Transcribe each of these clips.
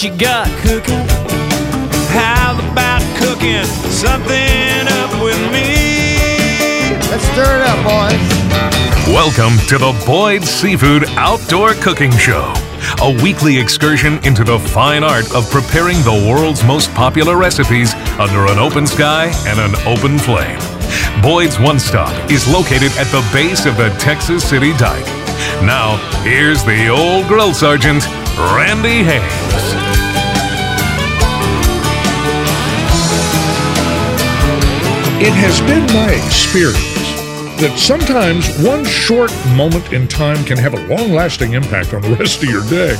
what you got cooking? How about cooking something up with me? Let's stir it up, boys. Welcome to the Boyd Seafood Outdoor Cooking Show, a weekly excursion into the fine art of preparing the world's most popular recipes under an open sky and an open flame. Boyd's One Stop is located at the base of the Texas City Dike. Now, here's the old grill sergeant, Randy Hames. It has been my experience that sometimes one short moment in time can have a long lasting impact on the rest of your day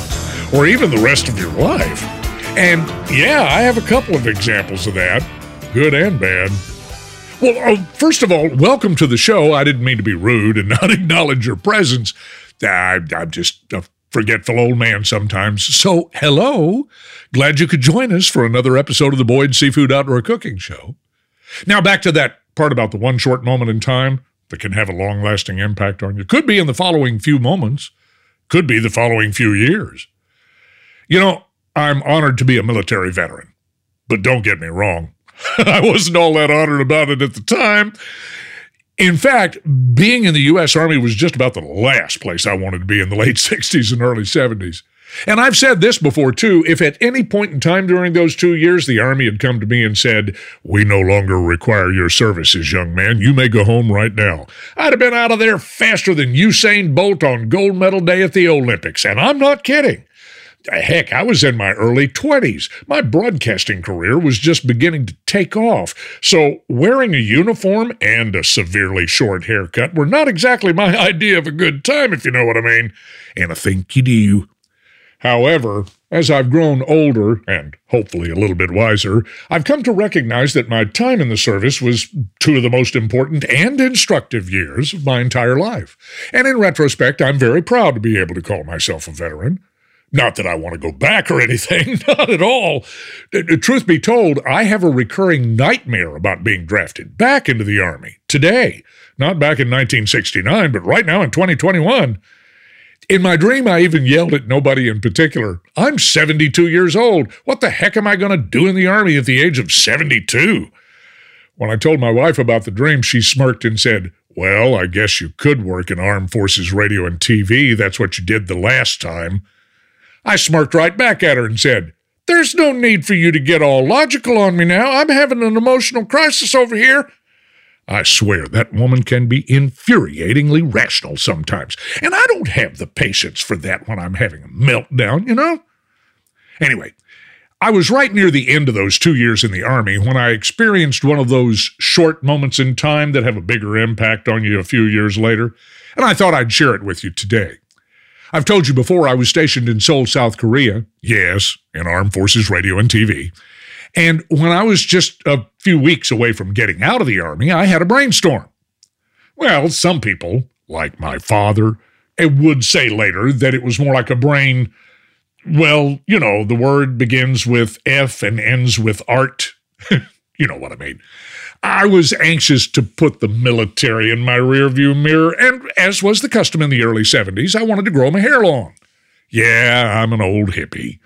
or even the rest of your life. And yeah, I have a couple of examples of that, good and bad. Well, uh, first of all, welcome to the show. I didn't mean to be rude and not acknowledge your presence. I, I'm just a forgetful old man sometimes. So, hello. Glad you could join us for another episode of the Boyd Seafood Outdoor Cooking Show. Now, back to that part about the one short moment in time that can have a long lasting impact on you. Could be in the following few moments, could be the following few years. You know, I'm honored to be a military veteran, but don't get me wrong. I wasn't all that honored about it at the time. In fact, being in the U.S. Army was just about the last place I wanted to be in the late 60s and early 70s. And I've said this before too. If at any point in time during those two years the Army had come to me and said, We no longer require your services, young man, you may go home right now, I'd have been out of there faster than Usain Bolt on gold medal day at the Olympics. And I'm not kidding. Heck, I was in my early 20s. My broadcasting career was just beginning to take off. So, wearing a uniform and a severely short haircut were not exactly my idea of a good time, if you know what I mean. And I think you do. However, as I've grown older and hopefully a little bit wiser, I've come to recognize that my time in the service was two of the most important and instructive years of my entire life. And in retrospect, I'm very proud to be able to call myself a veteran. Not that I want to go back or anything, not at all. Uh, uh, truth be told, I have a recurring nightmare about being drafted back into the Army today. Not back in 1969, but right now in 2021. In my dream, I even yelled at nobody in particular. I'm 72 years old. What the heck am I going to do in the Army at the age of 72? When I told my wife about the dream, she smirked and said, Well, I guess you could work in Armed Forces radio and TV. That's what you did the last time. I smirked right back at her and said, There's no need for you to get all logical on me now. I'm having an emotional crisis over here. I swear that woman can be infuriatingly rational sometimes, and I don't have the patience for that when I'm having a meltdown, you know? Anyway, I was right near the end of those two years in the Army when I experienced one of those short moments in time that have a bigger impact on you a few years later, and I thought I'd share it with you today. I've told you before I was stationed in Seoul, South Korea. Yes, in Armed Forces Radio and TV. And when I was just a few weeks away from getting out of the Army, I had a brainstorm. Well, some people, like my father, eh, would say later that it was more like a brain. Well, you know, the word begins with F and ends with art. you know what I mean. I was anxious to put the military in my rearview mirror, and as was the custom in the early 70s, I wanted to grow my hair long. Yeah, I'm an old hippie,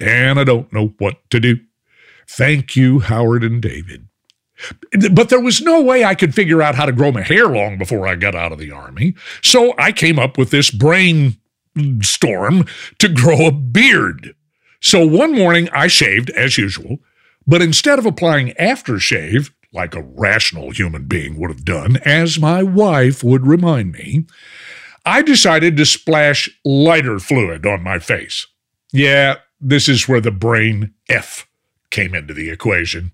and I don't know what to do. Thank you, Howard and David. But there was no way I could figure out how to grow my hair long before I got out of the Army, so I came up with this brainstorm to grow a beard. So one morning I shaved as usual, but instead of applying aftershave, like a rational human being would have done, as my wife would remind me, I decided to splash lighter fluid on my face. Yeah, this is where the brain F came into the equation.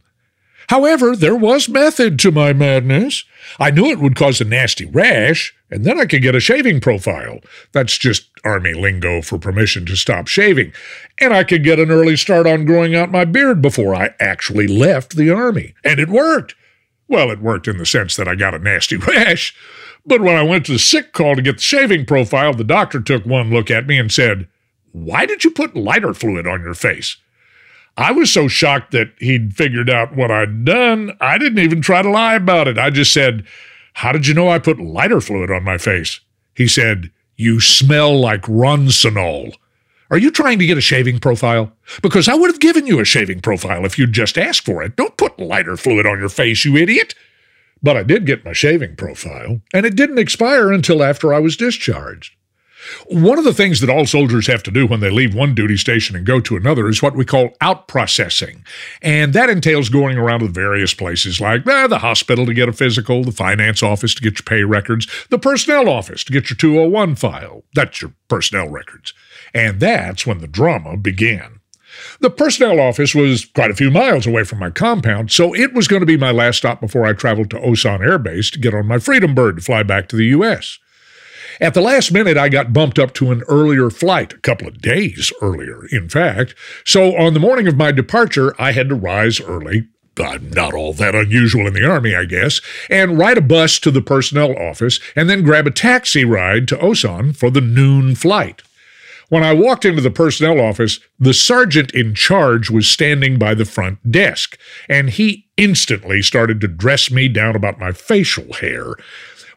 However, there was method to my madness. I knew it would cause a nasty rash, and then I could get a shaving profile. That's just Army lingo for permission to stop shaving. And I could get an early start on growing out my beard before I actually left the Army. And it worked. Well, it worked in the sense that I got a nasty rash. But when I went to the sick call to get the shaving profile, the doctor took one look at me and said, Why did you put lighter fluid on your face? I was so shocked that he'd figured out what I'd done, I didn't even try to lie about it. I just said, How did you know I put lighter fluid on my face? He said, You smell like Ronsonol. Are you trying to get a shaving profile? Because I would have given you a shaving profile if you'd just asked for it. Don't put lighter fluid on your face, you idiot. But I did get my shaving profile, and it didn't expire until after I was discharged. One of the things that all soldiers have to do when they leave one duty station and go to another is what we call out processing. And that entails going around to various places like eh, the hospital to get a physical, the finance office to get your pay records, the personnel office to get your 201 file. That's your personnel records. And that's when the drama began. The personnel office was quite a few miles away from my compound, so it was going to be my last stop before I traveled to Osan Air Base to get on my Freedom Bird to fly back to the U.S. At the last minute, I got bumped up to an earlier flight, a couple of days earlier, in fact. So on the morning of my departure, I had to rise early, not all that unusual in the Army, I guess, and ride a bus to the personnel office and then grab a taxi ride to Osan for the noon flight. When I walked into the personnel office, the sergeant in charge was standing by the front desk, and he instantly started to dress me down about my facial hair.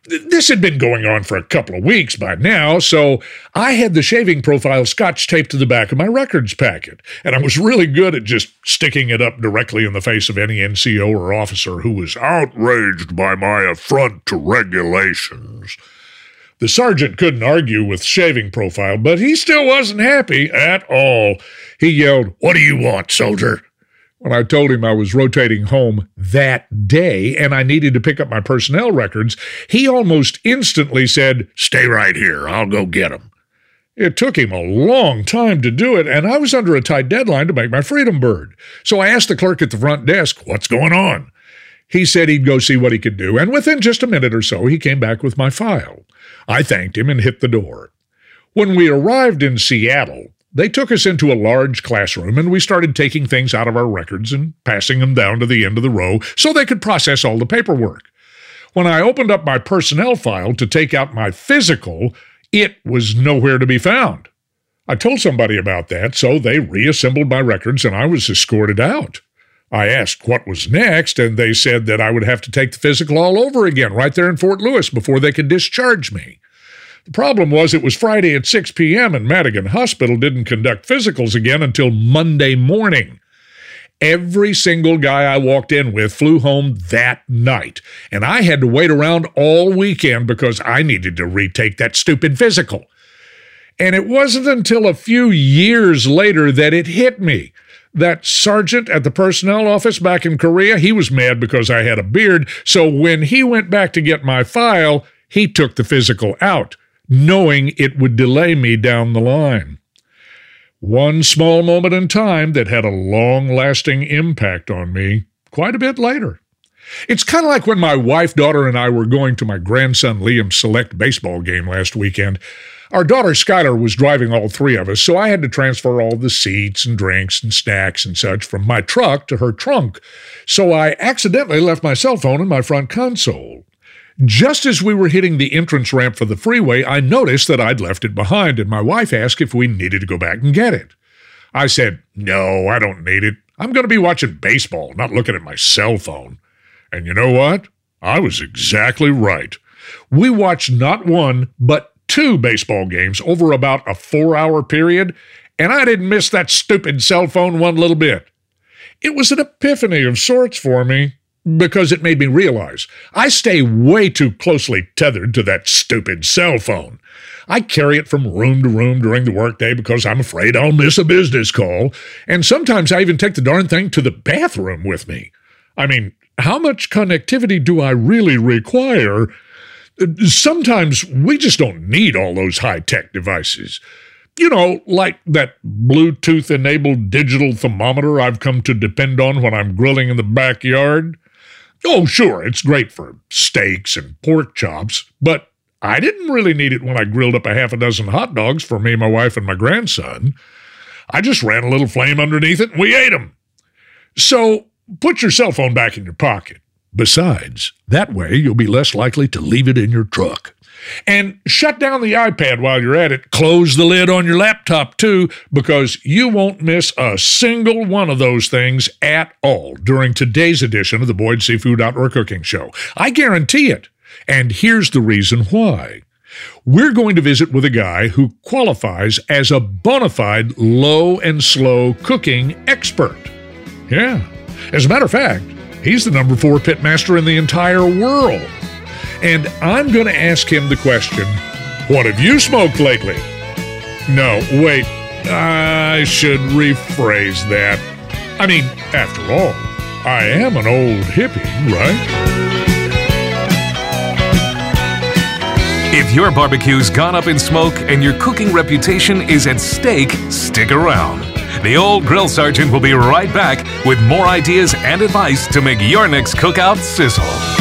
This had been going on for a couple of weeks by now, so I had the shaving profile scotch taped to the back of my records packet, and I was really good at just sticking it up directly in the face of any NCO or officer who was outraged by my affront to regulations. The sergeant couldn't argue with shaving profile, but he still wasn't happy at all. He yelled, What do you want, soldier? When I told him I was rotating home that day and I needed to pick up my personnel records, he almost instantly said, Stay right here, I'll go get 'em." It took him a long time to do it, and I was under a tight deadline to make my Freedom Bird. So I asked the clerk at the front desk, What's going on? He said he'd go see what he could do, and within just a minute or so, he came back with my file. I thanked him and hit the door. When we arrived in Seattle, they took us into a large classroom and we started taking things out of our records and passing them down to the end of the row so they could process all the paperwork. When I opened up my personnel file to take out my physical, it was nowhere to be found. I told somebody about that, so they reassembled my records and I was escorted out. I asked what was next, and they said that I would have to take the physical all over again right there in Fort Lewis before they could discharge me. The problem was it was Friday at 6 p.m., and Madigan Hospital didn't conduct physicals again until Monday morning. Every single guy I walked in with flew home that night, and I had to wait around all weekend because I needed to retake that stupid physical. And it wasn't until a few years later that it hit me. That sergeant at the personnel office back in Korea, he was mad because I had a beard, so when he went back to get my file, he took the physical out knowing it would delay me down the line. One small moment in time that had a long lasting impact on me quite a bit later. It's kind of like when my wife, daughter, and I were going to my grandson Liam's select baseball game last weekend. Our daughter Skylar was driving all three of us, so I had to transfer all the seats and drinks and snacks and such from my truck to her trunk. So I accidentally left my cell phone in my front console. Just as we were hitting the entrance ramp for the freeway, I noticed that I'd left it behind, and my wife asked if we needed to go back and get it. I said, No, I don't need it. I'm going to be watching baseball, not looking at my cell phone. And you know what? I was exactly right. We watched not one, but two baseball games over about a four hour period, and I didn't miss that stupid cell phone one little bit. It was an epiphany of sorts for me because it made me realize I stay way too closely tethered to that stupid cell phone. I carry it from room to room during the workday because I'm afraid I'll miss a business call, and sometimes I even take the darn thing to the bathroom with me. I mean, how much connectivity do I really require? Sometimes we just don't need all those high tech devices. You know, like that Bluetooth enabled digital thermometer I've come to depend on when I'm grilling in the backyard. Oh, sure, it's great for steaks and pork chops, but I didn't really need it when I grilled up a half a dozen hot dogs for me, my wife, and my grandson. I just ran a little flame underneath it and we ate them. So put your cell phone back in your pocket. Besides, that way you'll be less likely to leave it in your truck. And shut down the iPad while you're at it. Close the lid on your laptop too, because you won't miss a single one of those things at all during today's edition of the Boyd Seafood Outdoor Cooking Show. I guarantee it. And here's the reason why. We're going to visit with a guy who qualifies as a bona fide low and slow cooking expert. Yeah. As a matter of fact, he's the number four pitmaster in the entire world. And I'm going to ask him the question What have you smoked lately? No, wait, I should rephrase that. I mean, after all, I am an old hippie, right? If your barbecue's gone up in smoke and your cooking reputation is at stake, stick around. The old grill sergeant will be right back with more ideas and advice to make your next cookout sizzle.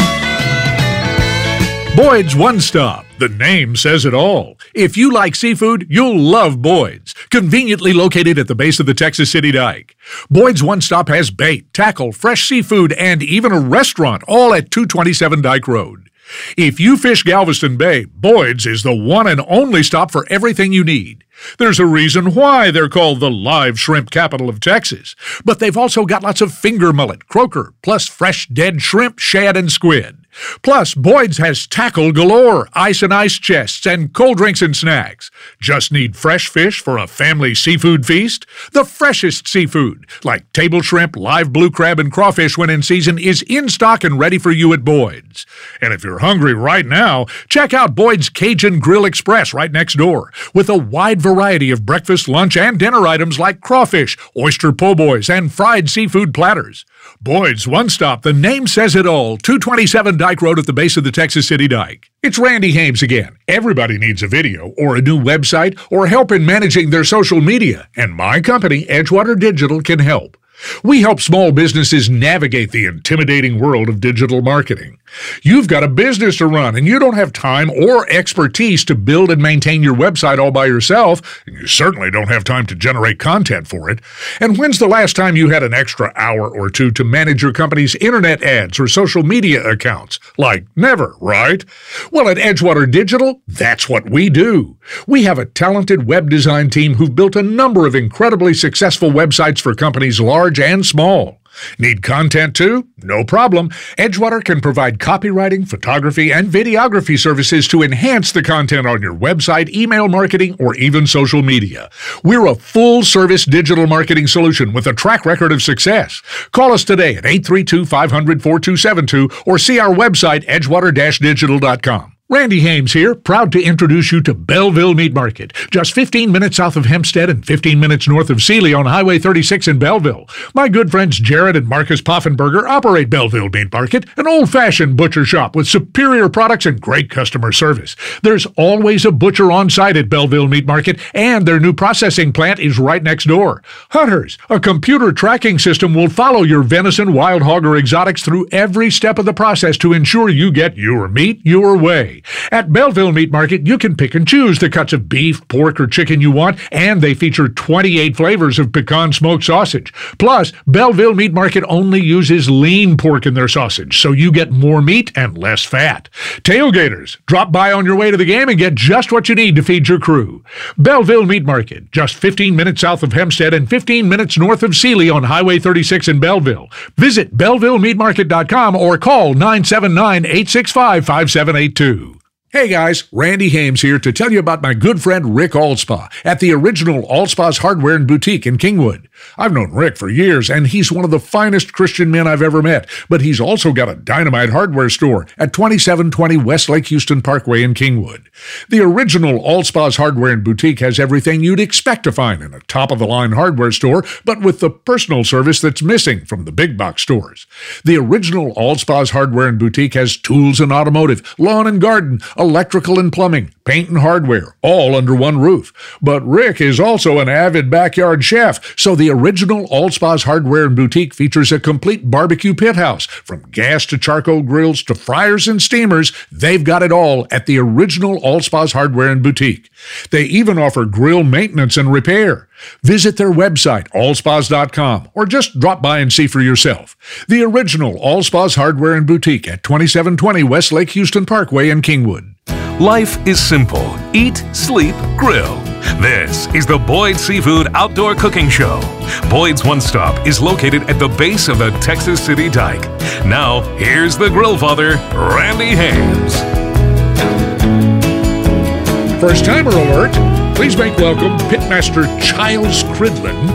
Boyd's One Stop. The name says it all. If you like seafood, you'll love Boyd's. Conveniently located at the base of the Texas City Dike. Boyd's One Stop has bait, tackle, fresh seafood, and even a restaurant, all at 227 Dike Road. If you fish Galveston Bay, Boyd's is the one and only stop for everything you need. There's a reason why they're called the live shrimp capital of Texas. But they've also got lots of finger mullet, croaker, plus fresh dead shrimp, shad, and squid. Plus, Boyd's has tackle galore, ice and ice chests, and cold drinks and snacks. Just need fresh fish for a family seafood feast? The freshest seafood, like table shrimp, live blue crab, and crawfish when in season, is in stock and ready for you at Boyd's. And if you're hungry right now, check out Boyd's Cajun Grill Express right next door, with a wide variety of breakfast, lunch, and dinner items like crawfish, oyster po' boys, and fried seafood platters. Boyd's One Stop, the name says it all. 227 Dike Road at the base of the Texas City Dike. It's Randy Hames again. Everybody needs a video or a new website or help in managing their social media, and my company, Edgewater Digital, can help. We help small businesses navigate the intimidating world of digital marketing. You've got a business to run and you don't have time or expertise to build and maintain your website all by yourself, and you certainly don't have time to generate content for it. And when's the last time you had an extra hour or two to manage your company's internet ads or social media accounts? Like never, right? Well, at Edgewater Digital, that's what we do. We have a talented web design team who've built a number of incredibly successful websites for companies large and small. Need content too? No problem. Edgewater can provide copywriting, photography, and videography services to enhance the content on your website, email marketing, or even social media. We're a full service digital marketing solution with a track record of success. Call us today at 832 500 4272 or see our website, edgewater digital.com. Randy Hames here, proud to introduce you to Belleville Meat Market, just 15 minutes south of Hempstead and 15 minutes north of Sealy on Highway 36 in Belleville. My good friends Jared and Marcus Poffenberger operate Belleville Meat Market, an old-fashioned butcher shop with superior products and great customer service. There's always a butcher on site at Belleville Meat Market, and their new processing plant is right next door. Hunters, a computer tracking system will follow your venison, wild hog, or exotics through every step of the process to ensure you get your meat your way. At Belleville Meat Market, you can pick and choose the cuts of beef, pork, or chicken you want, and they feature 28 flavors of pecan smoked sausage. Plus, Belleville Meat Market only uses lean pork in their sausage, so you get more meat and less fat. Tailgaters, drop by on your way to the game and get just what you need to feed your crew. Belleville Meat Market, just 15 minutes south of Hempstead and 15 minutes north of Sealy on Highway 36 in Belleville. Visit BellevilleMeatMarket.com or call 979 865 5782. Hey guys, Randy Hames here to tell you about my good friend Rick Alspaugh at the original Alspaugh's Hardware and Boutique in Kingwood. I've known Rick for years, and he's one of the finest Christian men I've ever met, but he's also got a dynamite hardware store at 2720 West Lake Houston Parkway in Kingwood. The original Alspaugh's Hardware and Boutique has everything you'd expect to find in a top of the line hardware store, but with the personal service that's missing from the big box stores. The original Alspaugh's Hardware and Boutique has tools and automotive, lawn and garden, electrical and plumbing, paint and hardware, all under one roof. But Rick is also an avid backyard chef, so the original Alspaugh's Hardware and Boutique features a complete barbecue pit house. From gas to charcoal grills to fryers and steamers, they've got it all at the original Alspaugh's Hardware and Boutique. They even offer grill maintenance and repair. Visit their website, allspas.com, or just drop by and see for yourself. The original Alspaugh's Hardware and Boutique at 2720 West Lake Houston Parkway in Kingwood. Life is simple eat, sleep, grill. This is the Boyd Seafood Outdoor Cooking Show. Boyd's One Stop is located at the base of the Texas City Dike. Now, here's the grill father, Randy Hames. First timer alert. Please make welcome Pitmaster Chiles Cridlin,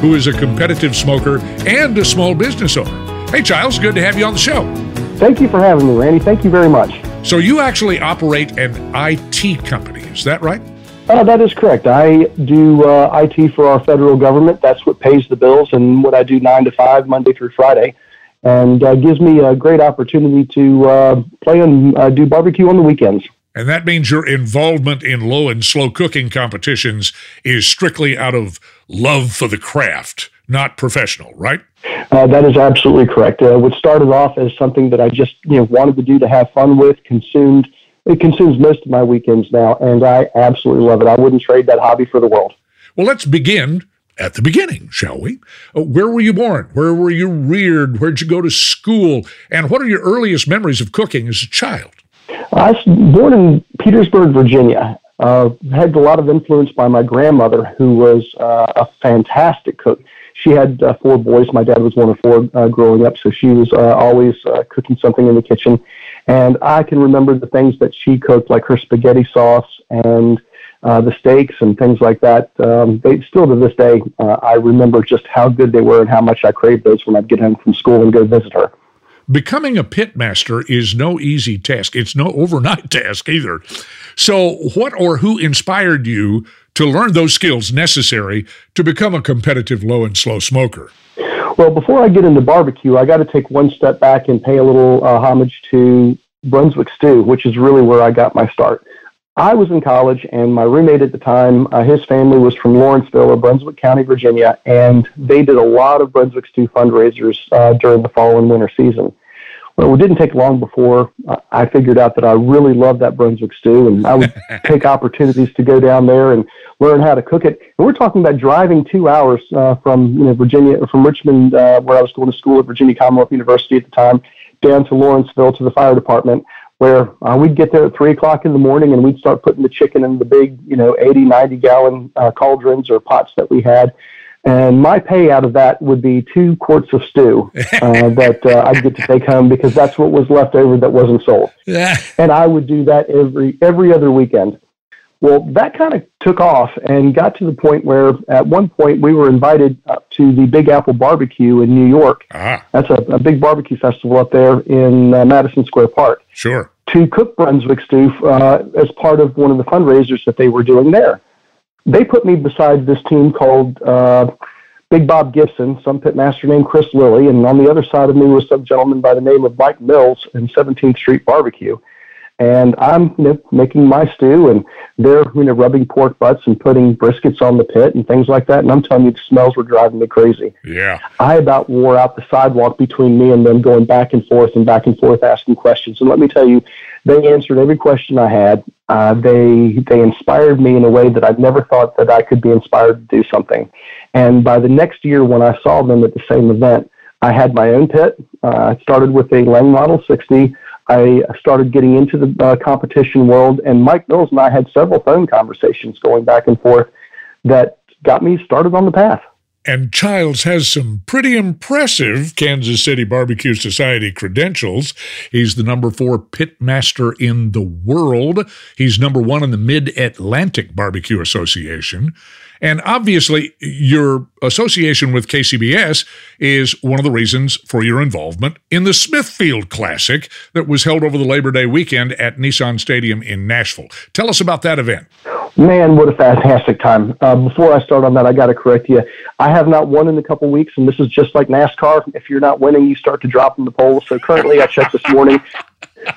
who is a competitive smoker and a small business owner. Hey, Chiles, good to have you on the show. Thank you for having me, Randy. Thank you very much. So, you actually operate an IT company, is that right? Uh, that is correct. I do uh, IT for our federal government. That's what pays the bills and what I do nine to five, Monday through Friday, and uh, gives me a great opportunity to uh, play and uh, do barbecue on the weekends. And that means your involvement in low and slow cooking competitions is strictly out of love for the craft, not professional, right? Uh, that is absolutely correct. what started off as something that I just you know wanted to do to have fun with, consumed it consumes most of my weekends now, and I absolutely love it. I wouldn't trade that hobby for the world. Well, let's begin at the beginning, shall we? Uh, where were you born? Where were you reared? Where'd you go to school? And what are your earliest memories of cooking as a child? I was born in Petersburg, Virginia. Uh, had a lot of influence by my grandmother, who was uh, a fantastic cook. She had uh, four boys. My dad was one of four uh, growing up, so she was uh, always uh, cooking something in the kitchen. And I can remember the things that she cooked, like her spaghetti sauce and uh, the steaks and things like that. Um, they still to this day, uh, I remember just how good they were and how much I craved those when I'd get home from school and go visit her. Becoming a pit master is no easy task. It's no overnight task either. So, what or who inspired you to learn those skills necessary to become a competitive low and slow smoker? Well, before I get into barbecue, I got to take one step back and pay a little uh, homage to Brunswick stew, which is really where I got my start. I was in college, and my roommate at the time, uh, his family was from Lawrenceville or Brunswick County, Virginia, and they did a lot of Brunswick stew fundraisers uh, during the fall and winter season. Well, it didn't take long before uh, I figured out that I really loved that Brunswick stew, and I would take opportunities to go down there and learn how to cook it. And we're talking about driving two hours uh, from you know Virginia, from Richmond, uh, where I was going to school at Virginia Commonwealth University at the time, down to Lawrenceville to the fire department, where uh, we'd get there at three o'clock in the morning and we'd start putting the chicken in the big you know 80, 90 gallon uh, cauldrons or pots that we had. And my pay out of that would be two quarts of stew uh, that uh, I'd get to take home because that's what was left over that wasn't sold. and I would do that every every other weekend. Well, that kind of took off and got to the point where at one point we were invited up to the Big Apple Barbecue in New York. Ah. That's a, a big barbecue festival up there in uh, Madison Square Park. Sure. To cook Brunswick stew uh, as part of one of the fundraisers that they were doing there. They put me beside this team called uh, Big Bob Gibson, some pitmaster named Chris Lilly, and on the other side of me was some gentleman by the name of Mike Mills in 17th Street Barbecue and I'm you know, making my stew, and they're you know rubbing pork butts and putting briskets on the pit and things like that. And I'm telling you, the smells were driving me crazy. Yeah, I about wore out the sidewalk between me and them, going back and forth and back and forth, asking questions. And let me tell you, they answered every question I had. Uh, they they inspired me in a way that I'd never thought that I could be inspired to do something. And by the next year, when I saw them at the same event, I had my own pit. Uh, I started with a Lang Model 60. I started getting into the uh, competition world, and Mike Mills and I had several phone conversations going back and forth that got me started on the path. And Chiles has some pretty impressive Kansas City Barbecue Society credentials. He's the number four pit master in the world. He's number one in the Mid Atlantic Barbecue Association. And obviously, your association with KCBS is one of the reasons for your involvement in the Smithfield Classic that was held over the Labor Day weekend at Nissan Stadium in Nashville. Tell us about that event. Man, what a fantastic time. Uh, before I start on that, I got to correct you. I have not won in a couple weeks, and this is just like NASCAR. If you're not winning, you start to drop in the polls. So currently, I checked this morning.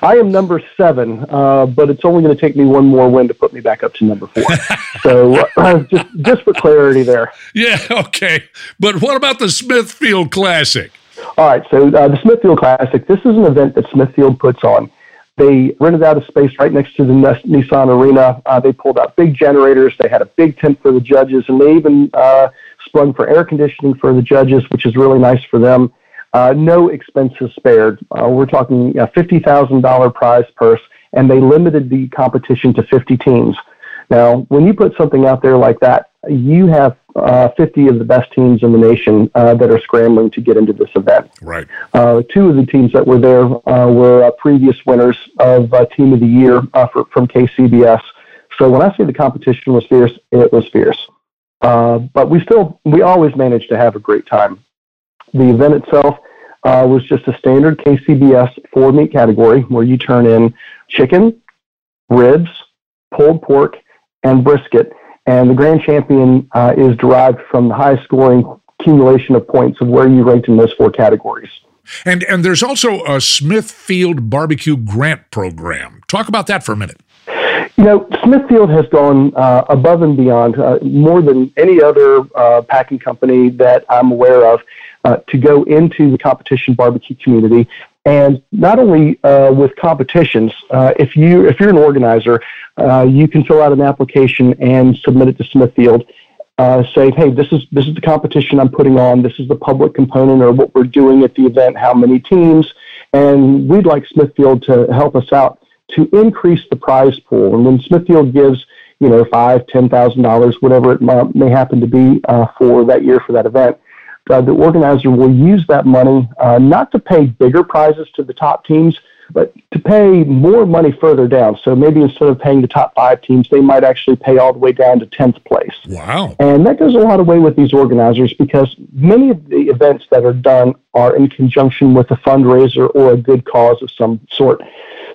I am number seven, uh, but it's only going to take me one more win to put me back up to number four. so uh, just just for clarity there. Yeah, okay. But what about the Smithfield Classic? All right, so uh, the Smithfield Classic. This is an event that Smithfield puts on. They rented out a space right next to the Nissan Arena. Uh, they pulled out big generators. They had a big tent for the judges, and they even uh, sprung for air conditioning for the judges, which is really nice for them. Uh, no expenses spared. Uh, we're talking a $50,000 prize purse, and they limited the competition to 50 teams. Now, when you put something out there like that, you have uh, 50 of the best teams in the nation uh, that are scrambling to get into this event. Right. Uh, two of the teams that were there uh, were uh, previous winners of uh, Team of the Year for, from KCBS. So when I say the competition was fierce, it was fierce. Uh, but we still, we always managed to have a great time. The event itself uh, was just a standard KCBS four meat category where you turn in chicken, ribs, pulled pork, and brisket. And the grand champion uh, is derived from the high scoring accumulation of points of where you ranked in those four categories. And and there's also a Smithfield Barbecue Grant Program. Talk about that for a minute. You know, Smithfield has gone uh, above and beyond uh, more than any other uh, packing company that I'm aware of uh, to go into the competition barbecue community. And not only uh, with competitions, uh, if you if you're an organizer, you can fill out an application and submit it to Smithfield uh, say, hey, this is this is the competition I'm putting on. This is the public component or what we're doing at the event. How many teams? And we'd like Smithfield to help us out to increase the prize pool. And when Smithfield gives, you know, five, ten thousand dollars, whatever it may happen to be uh, for that year for that event, uh, the organizer will use that money uh, not to pay bigger prizes to the top teams, but to pay more money further down. So maybe instead of paying the top five teams, they might actually pay all the way down to 10th place. Wow. And that goes a lot of way with these organizers because many of the events that are done are in conjunction with a fundraiser or a good cause of some sort.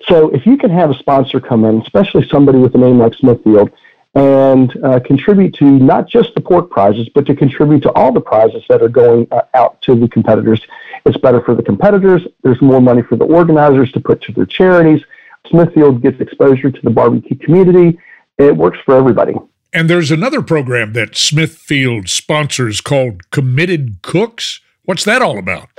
So if you can have a sponsor come in, especially somebody with a name like Smithfield, and uh, contribute to not just the pork prizes, but to contribute to all the prizes that are going uh, out to the competitors. It's better for the competitors. There's more money for the organizers to put to their charities. Smithfield gets exposure to the barbecue community. It works for everybody. And there's another program that Smithfield sponsors called Committed Cooks. What's that all about?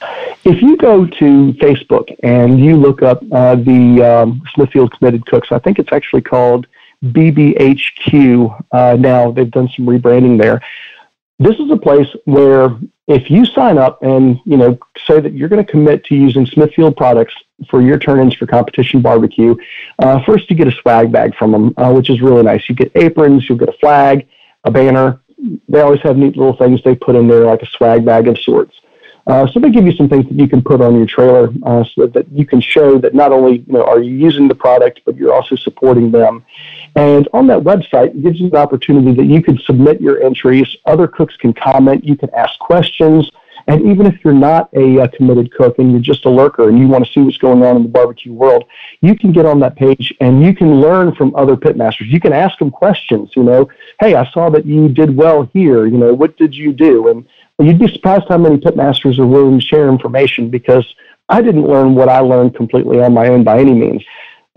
If you go to Facebook and you look up uh, the um, Smithfield Committed Cooks, I think it's actually called BBHQ. Uh, now they've done some rebranding there. This is a place where if you sign up and you know say that you're going to commit to using Smithfield products for your turn-ins for competition barbecue, uh, first you get a swag bag from them, uh, which is really nice. You get aprons, you'll get a flag, a banner. They always have neat little things they put in there, like a swag bag of sorts. Uh, so they give you some things that you can put on your trailer uh, so that you can show that not only you know, are you using the product, but you're also supporting them. And on that website, it gives you an opportunity that you can submit your entries. Other cooks can comment. You can ask questions. And even if you're not a, a, committed cook and you're just a lurker and you want to see what's going on in the barbecue world, you can get on that page and you can learn from other pitmasters. You can ask them questions. You know, hey, I saw that you did well here. You know, what did you do? And you'd be surprised how many pitmasters are willing to share information because I didn't learn what I learned completely on my own by any means.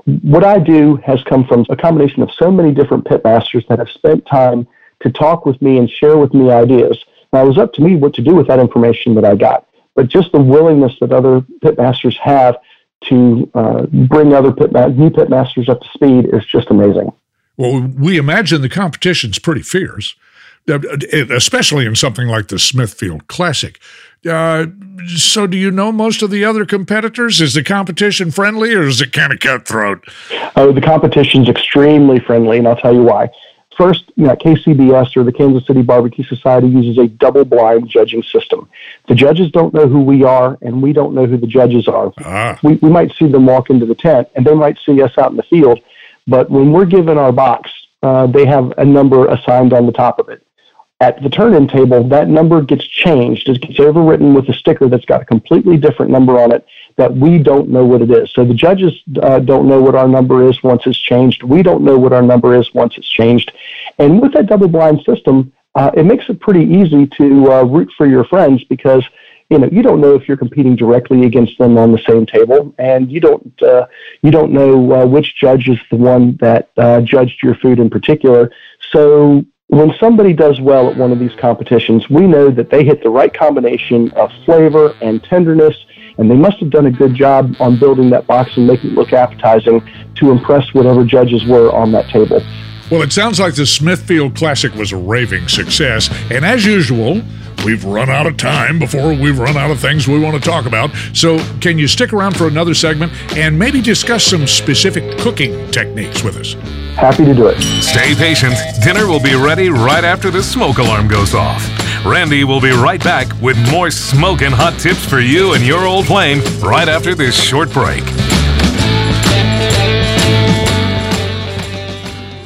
What I do has come from a combination of so many different pitmasters that have spent time to talk with me and share with me ideas. Now, it was up to me what to do with that information that I got, but just the willingness that other pitmasters have to uh, bring other pit new pitmasters up to speed is just amazing. Well, we imagine the competition's pretty fierce. Especially in something like the Smithfield Classic. Uh, so, do you know most of the other competitors? Is the competition friendly or is it kind of cutthroat? Oh, the competition's extremely friendly, and I'll tell you why. First, you know, KCBS or the Kansas City Barbecue Society uses a double blind judging system. The judges don't know who we are, and we don't know who the judges are. Ah. We, we might see them walk into the tent, and they might see us out in the field, but when we're given our box, uh, they have a number assigned on the top of it at the turn-in table, that number gets changed. It gets overwritten with a sticker that's got a completely different number on it that we don't know what it is. So the judges uh, don't know what our number is once it's changed. We don't know what our number is once it's changed. And with that double blind system, uh, it makes it pretty easy to uh, root for your friends because you know you don't know if you're competing directly against them on the same table, and you don't uh, you don't know uh, which judge is the one that uh, judged your food in particular. So when somebody does well at one of these competitions, we know that they hit the right combination of flavor and tenderness, and they must have done a good job on building that box and making it look appetizing to impress whatever judges were on that table. Well, it sounds like the Smithfield Classic was a raving success, and as usual, we've run out of time before we've run out of things we want to talk about. So, can you stick around for another segment and maybe discuss some specific cooking techniques with us? Happy to do it. Stay patient. Dinner will be ready right after the smoke alarm goes off. Randy will be right back with more smoke and hot tips for you and your old flame right after this short break.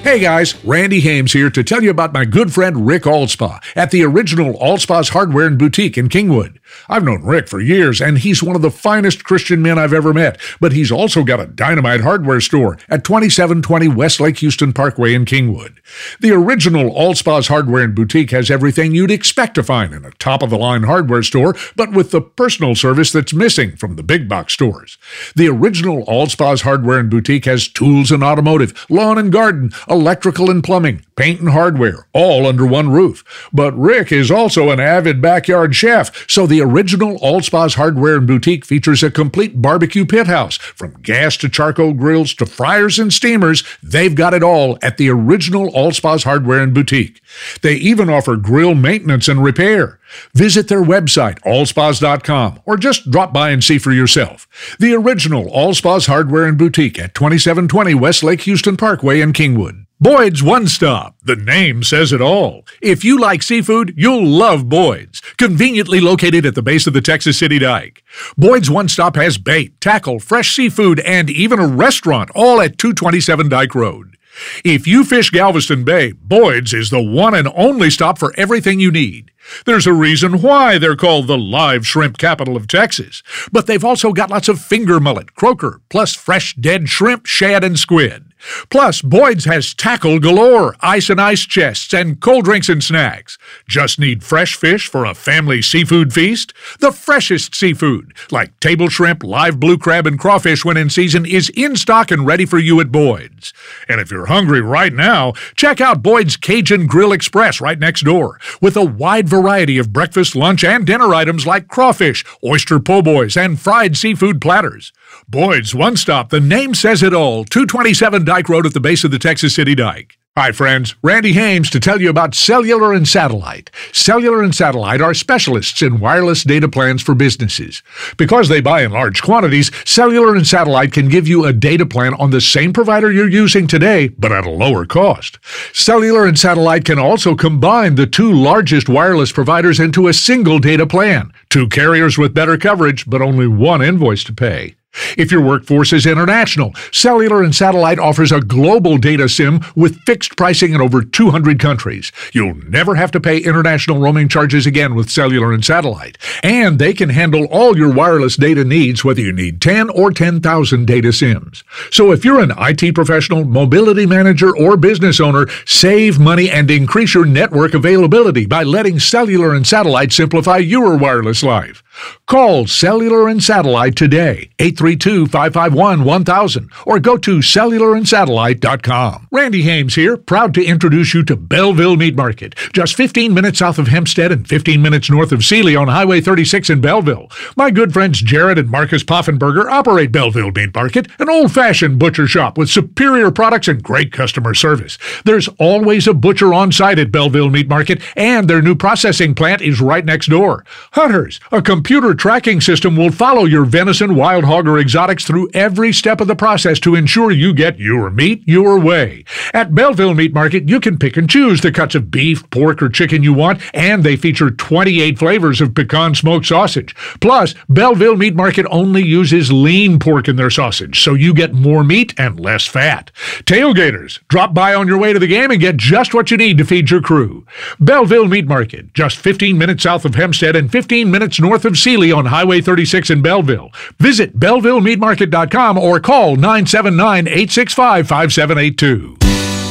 Hey guys, Randy Hames here to tell you about my good friend Rick Alspaugh at the original Alspaugh's Hardware and Boutique in Kingwood. I've known Rick for years, and he's one of the finest Christian men I've ever met, but he's also got a dynamite hardware store at 2720 West Lake Houston Parkway in Kingwood. The original Alspaugh's Hardware and Boutique has everything you'd expect to find in a top of the line hardware store, but with the personal service that's missing from the big box stores. The original Alspaugh's Hardware and Boutique has tools and automotive, lawn and garden, electrical and plumbing, paint and hardware, all under one roof. But Rick is also an avid backyard chef, so the original Alspaugh's Hardware and Boutique features a complete barbecue pit house. From gas to charcoal grills to fryers and steamers, they've got it all at the original Alspaugh's Hardware and Boutique. They even offer grill maintenance and repair. Visit their website, allspas.com, or just drop by and see for yourself. The original Alspaugh's Hardware and Boutique at 2720 West Lake Houston Parkway in Kingwood. Boyd's One Stop. The name says it all. If you like seafood, you'll love Boyd's. Conveniently located at the base of the Texas City Dike. Boyd's One Stop has bait, tackle, fresh seafood, and even a restaurant, all at 227 Dike Road. If you fish Galveston Bay, Boyd's is the one and only stop for everything you need. There's a reason why they're called the live shrimp capital of Texas. But they've also got lots of finger mullet, croaker, plus fresh dead shrimp, shad, and squid. Plus, Boyd's has tackle galore, ice and ice chests, and cold drinks and snacks. Just need fresh fish for a family seafood feast? The freshest seafood, like table shrimp, live blue crab, and crawfish when in season, is in stock and ready for you at Boyd's. And if you're hungry right now, check out Boyd's Cajun Grill Express right next door, with a wide variety of breakfast, lunch, and dinner items like crawfish, oyster po' boys, and fried seafood platters. Boyd's One Stop, the name says it all, 227 Dike Road at the base of the Texas City Dike. Hi, friends. Randy Hames to tell you about Cellular and Satellite. Cellular and Satellite are specialists in wireless data plans for businesses. Because they buy in large quantities, Cellular and Satellite can give you a data plan on the same provider you're using today, but at a lower cost. Cellular and Satellite can also combine the two largest wireless providers into a single data plan. Two carriers with better coverage, but only one invoice to pay. If your workforce is international, Cellular and Satellite offers a global data SIM with fixed pricing in over 200 countries. You'll never have to pay international roaming charges again with Cellular and Satellite. And they can handle all your wireless data needs, whether you need 10 or 10,000 data SIMs. So if you're an IT professional, mobility manager, or business owner, save money and increase your network availability by letting Cellular and Satellite simplify your wireless life. Call Cellular and Satellite today, 832-551-1000, or go to cellularandsatellite.com. Randy Hames here, proud to introduce you to Belleville Meat Market, just 15 minutes south of Hempstead and 15 minutes north of Sealy on Highway 36 in Belleville. My good friends Jared and Marcus Poffenberger operate Belleville Meat Market, an old-fashioned butcher shop with superior products and great customer service. There's always a butcher on site at Belleville Meat Market, and their new processing plant is right next door. Hunters, a computer tracking system will follow your venison, wild hog, or exotics through every step of the process to ensure you get your meat your way. At Belleville Meat Market, you can pick and choose the cuts of beef, pork, or chicken you want, and they feature 28 flavors of pecan smoked sausage. Plus, Belleville Meat Market only uses lean pork in their sausage, so you get more meat and less fat. Tailgaters, drop by on your way to the game and get just what you need to feed your crew. Belleville Meat Market, just 15 minutes south of Hempstead and 15 minutes north of Sealy on Highway 36 in Belleville. Visit BellevilleMeatMarket.com or call 979 865 5782.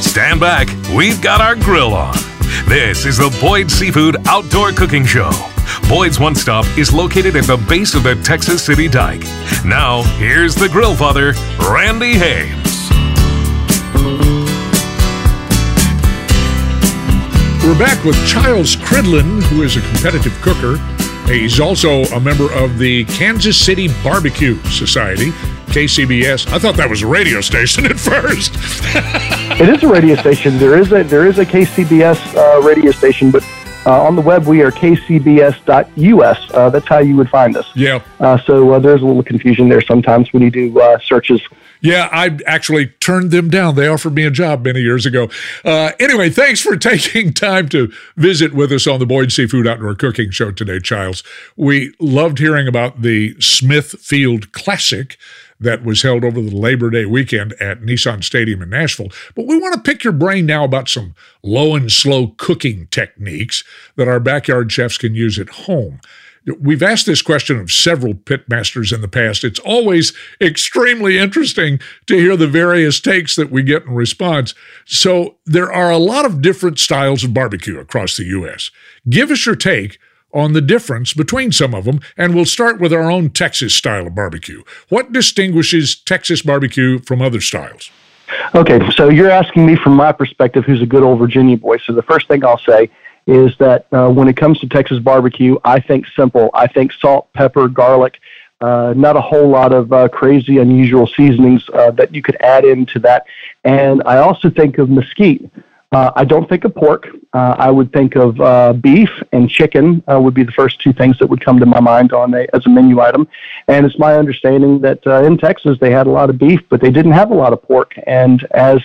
Stand back, we've got our grill on. This is the Boyd Seafood Outdoor Cooking Show. Boyd's One Stop is located at the base of the Texas City Dike. Now, here's the grill father, Randy Hames. We're back with Chiles Cridlin, who is a competitive cooker. He's also a member of the Kansas City Barbecue Society, KCBS. I thought that was a radio station at first. It is a radio station. There is a there is a KCBS uh, radio station, but uh, on the web we are kcbs.us. Uh, that's how you would find us. yeah. Uh, so uh, there's a little confusion there sometimes when you do uh, searches. Yeah, I actually turned them down. They offered me a job many years ago. Uh, anyway, thanks for taking time to visit with us on the Boyd Seafood Outdoor Cooking Show today, Chiles. We loved hearing about the Smithfield Classic that was held over the Labor Day weekend at Nissan Stadium in Nashville. But we want to pick your brain now about some low and slow cooking techniques that our backyard chefs can use at home. We've asked this question of several pitmasters in the past. It's always extremely interesting to hear the various takes that we get in response. So, there are a lot of different styles of barbecue across the U.S. Give us your take on the difference between some of them, and we'll start with our own Texas style of barbecue. What distinguishes Texas barbecue from other styles? Okay, so you're asking me from my perspective, who's a good old Virginia boy. So the first thing I'll say is that uh, when it comes to Texas barbecue, I think simple. I think salt, pepper, garlic, uh, not a whole lot of uh, crazy, unusual seasonings uh, that you could add into that. And I also think of mesquite. Uh, I don't think of pork. Uh, I would think of uh, beef and chicken uh, would be the first two things that would come to my mind on a, as a menu item. And it's my understanding that uh, in Texas they had a lot of beef, but they didn't have a lot of pork. And as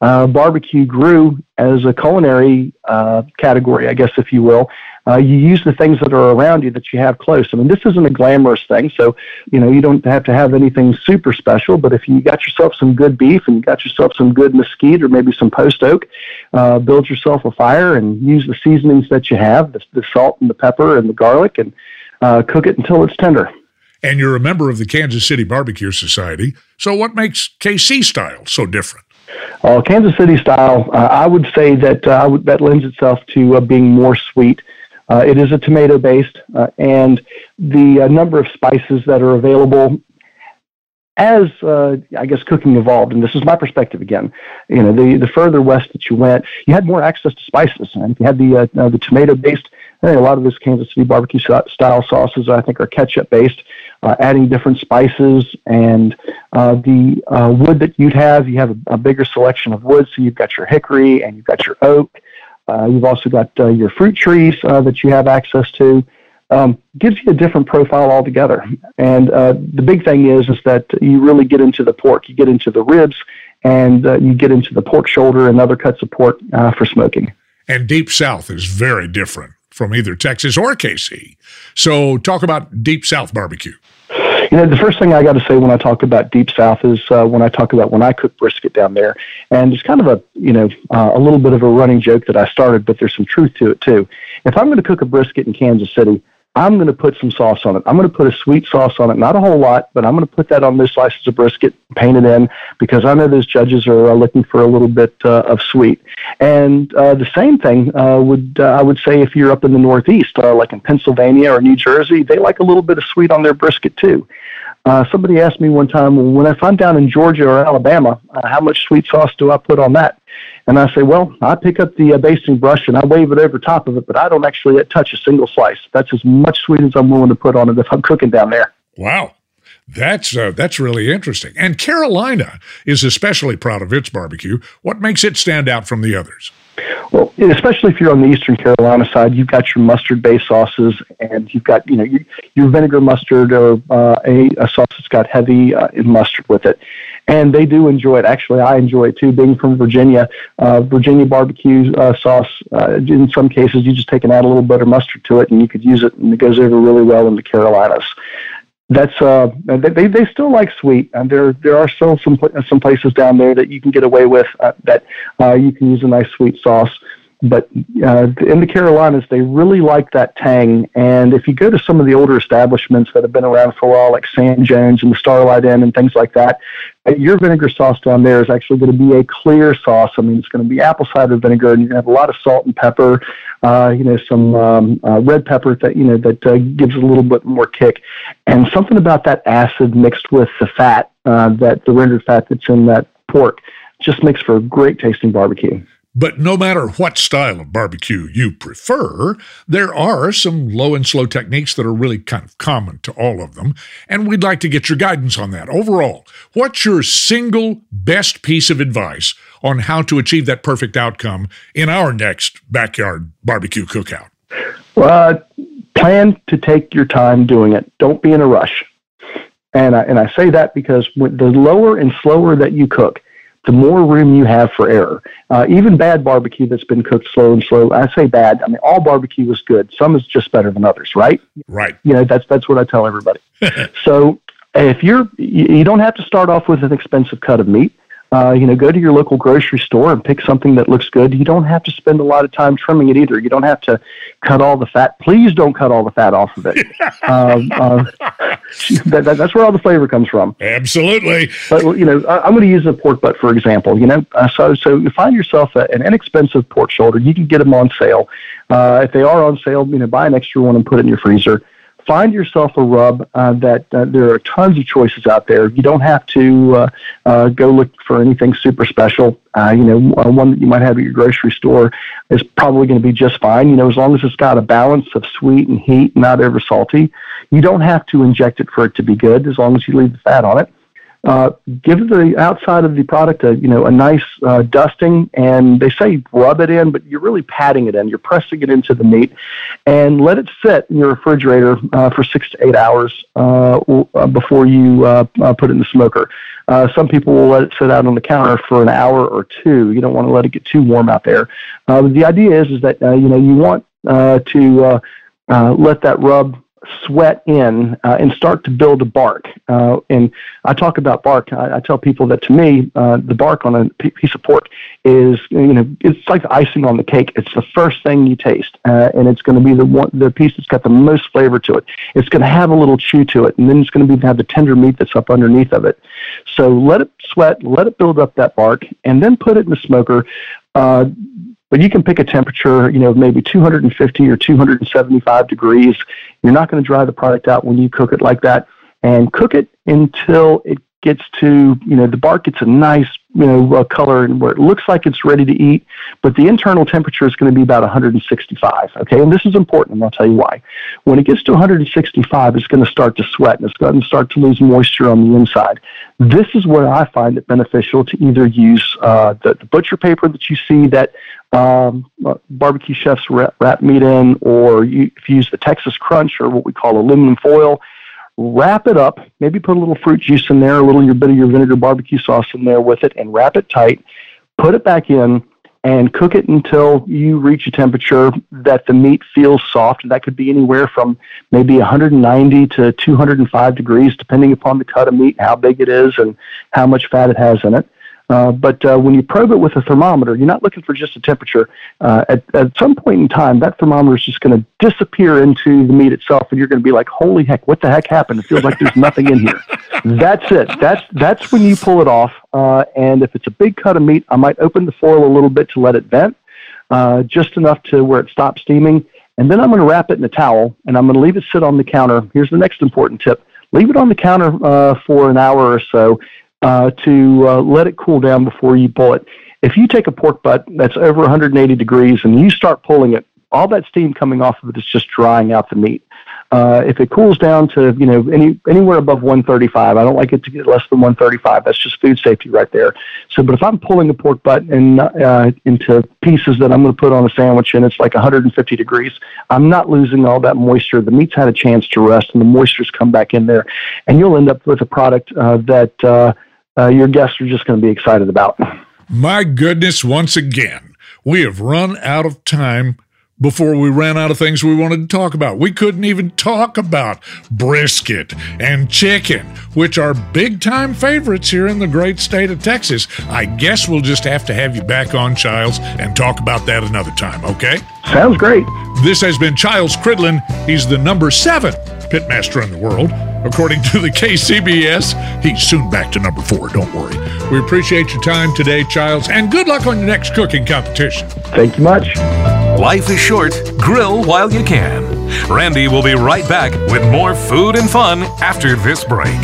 uh, barbecue grew as a culinary uh, category, I guess, if you will. Uh, you use the things that are around you that you have close. I mean, this isn't a glamorous thing, so you know you don't have to have anything super special. But if you got yourself some good beef and you got yourself some good mesquite or maybe some post oak, uh, build yourself a fire and use the seasonings that you have, the, the salt and the pepper and the garlic, and uh, cook it until it's tender. And you're a member of the Kansas City Barbecue Society. So, what makes KC style so different? Uh, Kansas City style, uh, I would say that uh, would, that lends itself to uh, being more sweet. Uh, it is a tomato based, uh, and the number of spices that are available as I guess cooking evolved, and this is my perspective again. You know, the the further west that you went, you had more access to spices, and you had the the tomato based. A lot of this Kansas City barbecue style sauces, I think, are ketchup based uh, adding different spices and uh, the uh, wood that you'd have. You have a, a, bigger selection of wood, so you've got your hickory and you've got your oak. Uh, you've also got uh, your fruit trees uh, that you have access to. Um, gives you a different profile altogether. And the big thing is, is that you really get into the pork. You get into the ribs, and you get into the pork shoulder and other cuts of pork for smoking. And Deep South is very different from either Texas or KC. So, talk about Deep South barbecue. You know, the first thing I got to say when I talk about Deep South is uh, when I talk about when I cook brisket down there, and it's kind of a you know uh, a little bit of a running joke that I started, but there's some truth to it too. If I'm going to cook a brisket in Kansas City, I'm going to put some sauce on it. I'm going to put a sweet sauce on it, not a whole lot, but I'm going to put that on this slices of brisket, paint it in, because I know those judges are uh, looking for a little bit uh, of sweet. And uh, the same thing uh, would uh, I would say if you're up in the Northeast, uh, like in Pennsylvania or New Jersey, they like a little bit of sweet on their brisket too. Uh, somebody asked me one time, when if I'm down in Georgia or Alabama, uh, how much sweet sauce do I put on that? And I say, well, I pick up the uh, basting brush and I wave it over top of it, but I don't actually touch a single slice. That's as much sweet as I'm willing to put on it if I'm cooking down there. Wow. That's uh, that's really interesting. And Carolina is especially proud of its barbecue. What makes it stand out from the others? Well, especially if you're on the Eastern Carolina side, you've got your mustard-based sauces, and you've got you know your, vinegar mustard or uh, a, a sauce that's got heavy uh, mustard with it, and they do enjoy it. Actually, I enjoy it too. Being from Virginia, uh, Virginia barbecue uh, sauce. Uh, in some cases, you just take and add a little bit of mustard to it, and you could use it, and it goes over really well in the Carolinas that's uh they they still like sweet and there there are still some some places down there that you can get away with uh, that uh, you can use a nice sweet sauce but uh, in the Carolinas, they really like that tang. And if you go to some of the older establishments that have been around for a while, like Sam Jones and the Skylight Inn and things like that, your vinegar sauce down there is actually going to be a clear sauce. I mean, it's going to be apple cider vinegar, and you're going to have a lot of salt and pepper. Uh, you know, some um, uh, red pepper that you know that uh, gives a little bit more kick, and something about that acid mixed with the fat, uh, that the rendered fat that's in that pork, just makes for a great tasting barbecue. But no matter what style of barbecue you prefer, there are some low and slow techniques that are really kind of common to all of them, and we'd like to get your guidance on that. Overall, what's your single best piece of advice on how to achieve that perfect outcome in our next backyard barbecue cookout? Well, plan to take your time doing it. Don't be in a rush. And I, and I say that because the lower and slower that you cook, the more room you have for error. Uh, even bad barbecue that's been cooked slow and slow. I say bad. I mean, all barbecue is good. Some is just better than others, right? Right. You know, that's that's what I tell everybody. so if you're, you don't have to start off with an expensive cut of meat. Uh, you know, go to your local grocery store and pick something that looks good. You don't have to spend a lot of time trimming it either. You don't have to cut all the fat. Please don't cut all the fat off of it. um, uh, that, that, that's where all the flavor comes from. Absolutely. But you know, I, am going to use a pork butt for example. You know, uh, so so you find yourself a, an inexpensive pork shoulder. You can get them on sale. Uh, if they are on sale, you know, buy an extra one and put it in your freezer find yourself a rub uh, that uh, there are tons of choices out there. You don't have to uh, uh go look for anything super special. Uh, you know, one that you might have at your grocery store is probably going to be just fine. You know, as long as it's got a balance of sweet and heat, not ever salty. You don't have to inject it for it to be good, as long as you leave the fat on it uh, give the outside of the product a you know a nice uh, dusting, and they say rub it in, but you're really patting it in. You're pressing it into the meat, and let it sit in your refrigerator uh, for six to eight hours uh, uh, before you put it in the smoker. some people will let it sit out on the counter for an hour or two. You don't want to let it get too warm out there. the idea is is that you know you want to let that rub sweat in uh, and start to build a bark. Uh, and I talk about bark. I, I tell people that to me, uh, the bark on a piece of pork is, you know, it's like the icing on the cake. It's the first thing you taste, uh, and it's going to be the one, the piece that's got the most flavor to it. It's going to have a little chew to it, and then it's going to be have the tender meat that's up underneath of it. So let it sweat, let it build up that bark, and then put it in the smoker. Uh, but you can pick a temperature, you know, maybe 250 or 275 degrees. You're not going to dry the product out when you cook it like that. And cook it until it gets to, you know, the bark gets a nice, you know, uh, color and where it looks like it's ready to eat, but the internal temperature is going to be about 165. Okay, and this is important, and I'll tell you why. When it gets to 165, it's going to start to sweat and it's going to start to lose moisture on the inside. This is where I find it beneficial to either use uh, the, the butcher paper that you see that um, uh, barbecue chefs wrap, wrap meat in, or you, if you use the Texas Crunch or what we call aluminum foil wrap it up, maybe put a little fruit juice in there, a little bit of your vinegar barbecue sauce in there with it, and wrap it tight. Put it back in and cook it until you reach a temperature that the meat feels soft. And That could be anywhere from maybe 190 to 205 degrees, depending upon the cut of meat, how big it is, and how much fat it has in it. Uh, but uh, when you probe it with a thermometer, you're not looking for just a temperature. Uh, at, at some point in time, that thermometer is just going to disappear into the meat itself, and you're going to be like, "Holy heck, what the heck happened?" It feels like there's nothing in here. That's it. That's that's when you pull it off. Uh, and if it's a big cut of meat, I might open the foil a little bit to let it vent, uh, just enough to where it stops steaming. And then I'm going to wrap it in a towel, and I'm going to leave it sit on the counter. Here's the next important tip: leave it on the counter uh, for an hour or so uh, to uh, let it cool down before you pull it. If you take a pork butt that's over 180 degrees and you start pulling it, all that steam coming off of it is just drying out the meat. Uh, if it cools down to you know any anywhere above 135, I don't like it to get less than 135. That's just food safety right there. So, but if I'm pulling a pork butt in, uh, into pieces that I'm going to put on a sandwich and it's like 150 degrees, I'm not losing all that moisture. The meat's had a chance to rest and the moisture's come back in there, and you'll end up with a product uh, that uh, your guests are just going to be excited about. My goodness, once again, we have run out of time before we ran out of things we wanted to talk about. We couldn't even talk about brisket and chicken, which are big time favorites here in the great state of Texas. I guess we'll just have to have you back on, Chiles, and talk about that another time, okay? Sounds great. This has been Chiles Cridlin. He's the number seven pitmaster in the world. According to the KCBS, he's soon back to number four. Don't worry. We appreciate your time today, Chiles, and good luck on your next cooking competition. Thank you much. Life is short. Grill while you can. Randy will be right back with more food and fun after this break.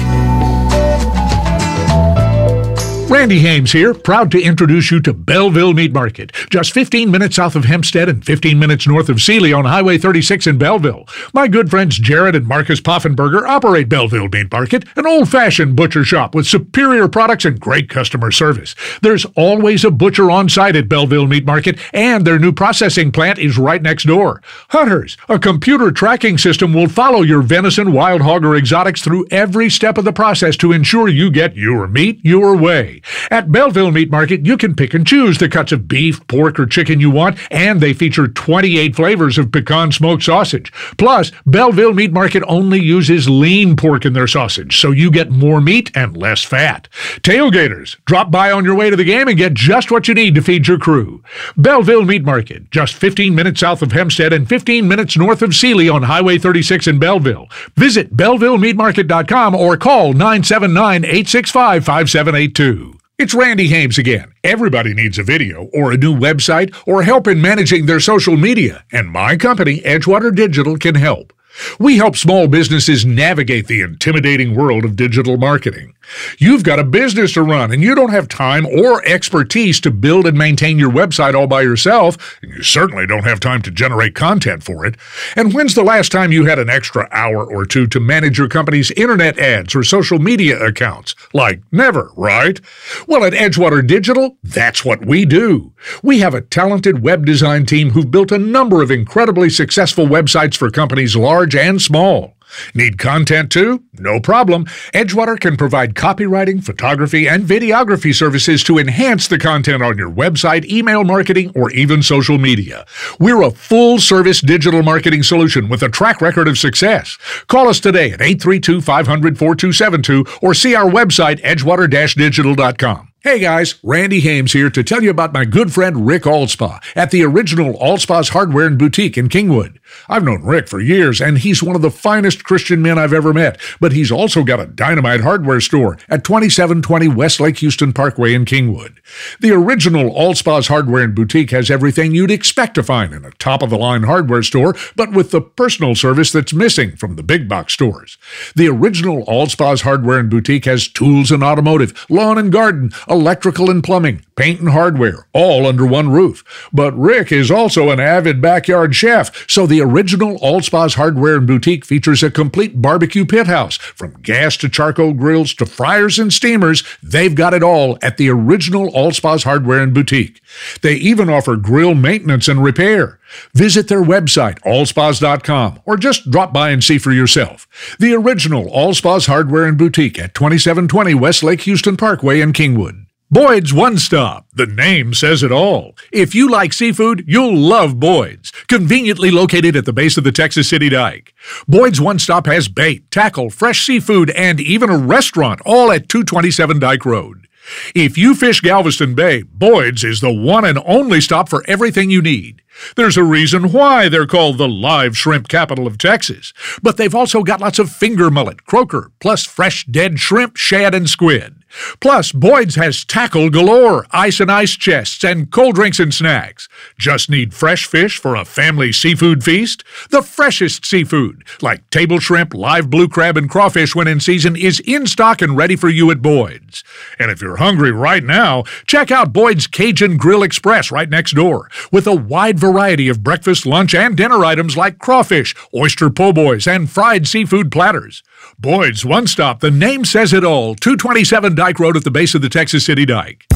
Randy Hames here, proud to introduce you to Belleville Meat Market, just 15 minutes south of Hempstead and 15 minutes north of Sealy on Highway 36 in Belleville. My good friends Jared and Marcus Poffenberger operate Belleville Meat Market, an old-fashioned butcher shop with superior products and great customer service. There's always a butcher on site at Belleville Meat Market, and their new processing plant is right next door. Hunters, a computer tracking system will follow your venison, wild hog, or exotics through every step of the process to ensure you get your meat your way. At Belleville Meat Market, you can pick and choose the cuts of beef, pork, or chicken you want, and they feature 28 flavors of pecan smoked sausage. Plus, Belleville Meat Market only uses lean pork in their sausage, so you get more meat and less fat. Tailgaters, drop by on your way to the game and get just what you need to feed your crew. Belleville Meat Market, just 15 minutes south of Hempstead and 15 minutes north of Sealy on Highway 36 in Belleville. Visit BellevilleMeatMarket.com or call 979 865 5782. It's Randy Hames again. Everybody needs a video or a new website or help in managing their social media, and my company, Edgewater Digital, can help. We help small businesses navigate the intimidating world of digital marketing. You've got a business to run and you don't have time or expertise to build and maintain your website all by yourself, and you certainly don't have time to generate content for it. And when's the last time you had an extra hour or two to manage your company's internet ads or social media accounts? Like never, right? Well, at Edgewater Digital, that's what we do. We have a talented web design team who've built a number of incredibly successful websites for companies large and small. Need content too? No problem. Edgewater can provide copywriting, photography, and videography services to enhance the content on your website, email marketing, or even social media. We're a full service digital marketing solution with a track record of success. Call us today at 832 500 4272 or see our website, edgewater digital.com. Hey guys, Randy Hames here to tell you about my good friend Rick Alspaugh at the original Alspaugh's Hardware and Boutique in Kingwood. I've known Rick for years, and he's one of the finest Christian men I've ever met, but he's also got a dynamite hardware store at 2720 West Lake Houston Parkway in Kingwood. The original Alspaugh's Hardware and Boutique has everything you'd expect to find in a top of the line hardware store, but with the personal service that's missing from the big box stores. The original Alspaugh's Hardware and Boutique has tools and automotive, lawn and garden, electrical and plumbing, paint and hardware, all under one roof. But Rick is also an avid backyard chef, so the original Alspaugh's Hardware and Boutique features a complete barbecue pit house. From gas to charcoal grills to fryers and steamers, they've got it all at the original Alspaugh's Hardware and Boutique. They even offer grill maintenance and repair. Visit their website, alspaughs.com, or just drop by and see for yourself. The original Alspaugh's Hardware and Boutique at 2720 West Lake Houston Parkway in Kingwood. Boyd's One Stop. The name says it all. If you like seafood, you'll love Boyd's. Conveniently located at the base of the Texas City Dike. Boyd's One Stop has bait, tackle, fresh seafood, and even a restaurant, all at 227 Dike Road. If you fish Galveston Bay, Boyd's is the one and only stop for everything you need. There's a reason why they're called the live shrimp capital of Texas. But they've also got lots of finger mullet, croaker, plus fresh dead shrimp, shad, and squid. Plus, Boyd's has tackle galore, ice and ice chests, and cold drinks and snacks. Just need fresh fish for a family seafood feast? The freshest seafood, like table shrimp, live blue crab, and crawfish when in season, is in stock and ready for you at Boyd's. And if you're hungry right now, check out Boyd's Cajun Grill Express right next door, with a wide variety of breakfast, lunch, and dinner items like crawfish, oyster po' boys, and fried seafood platters. Boyd's One Stop, the name says it all, 227 Dike Road at the base of the Texas City Dike.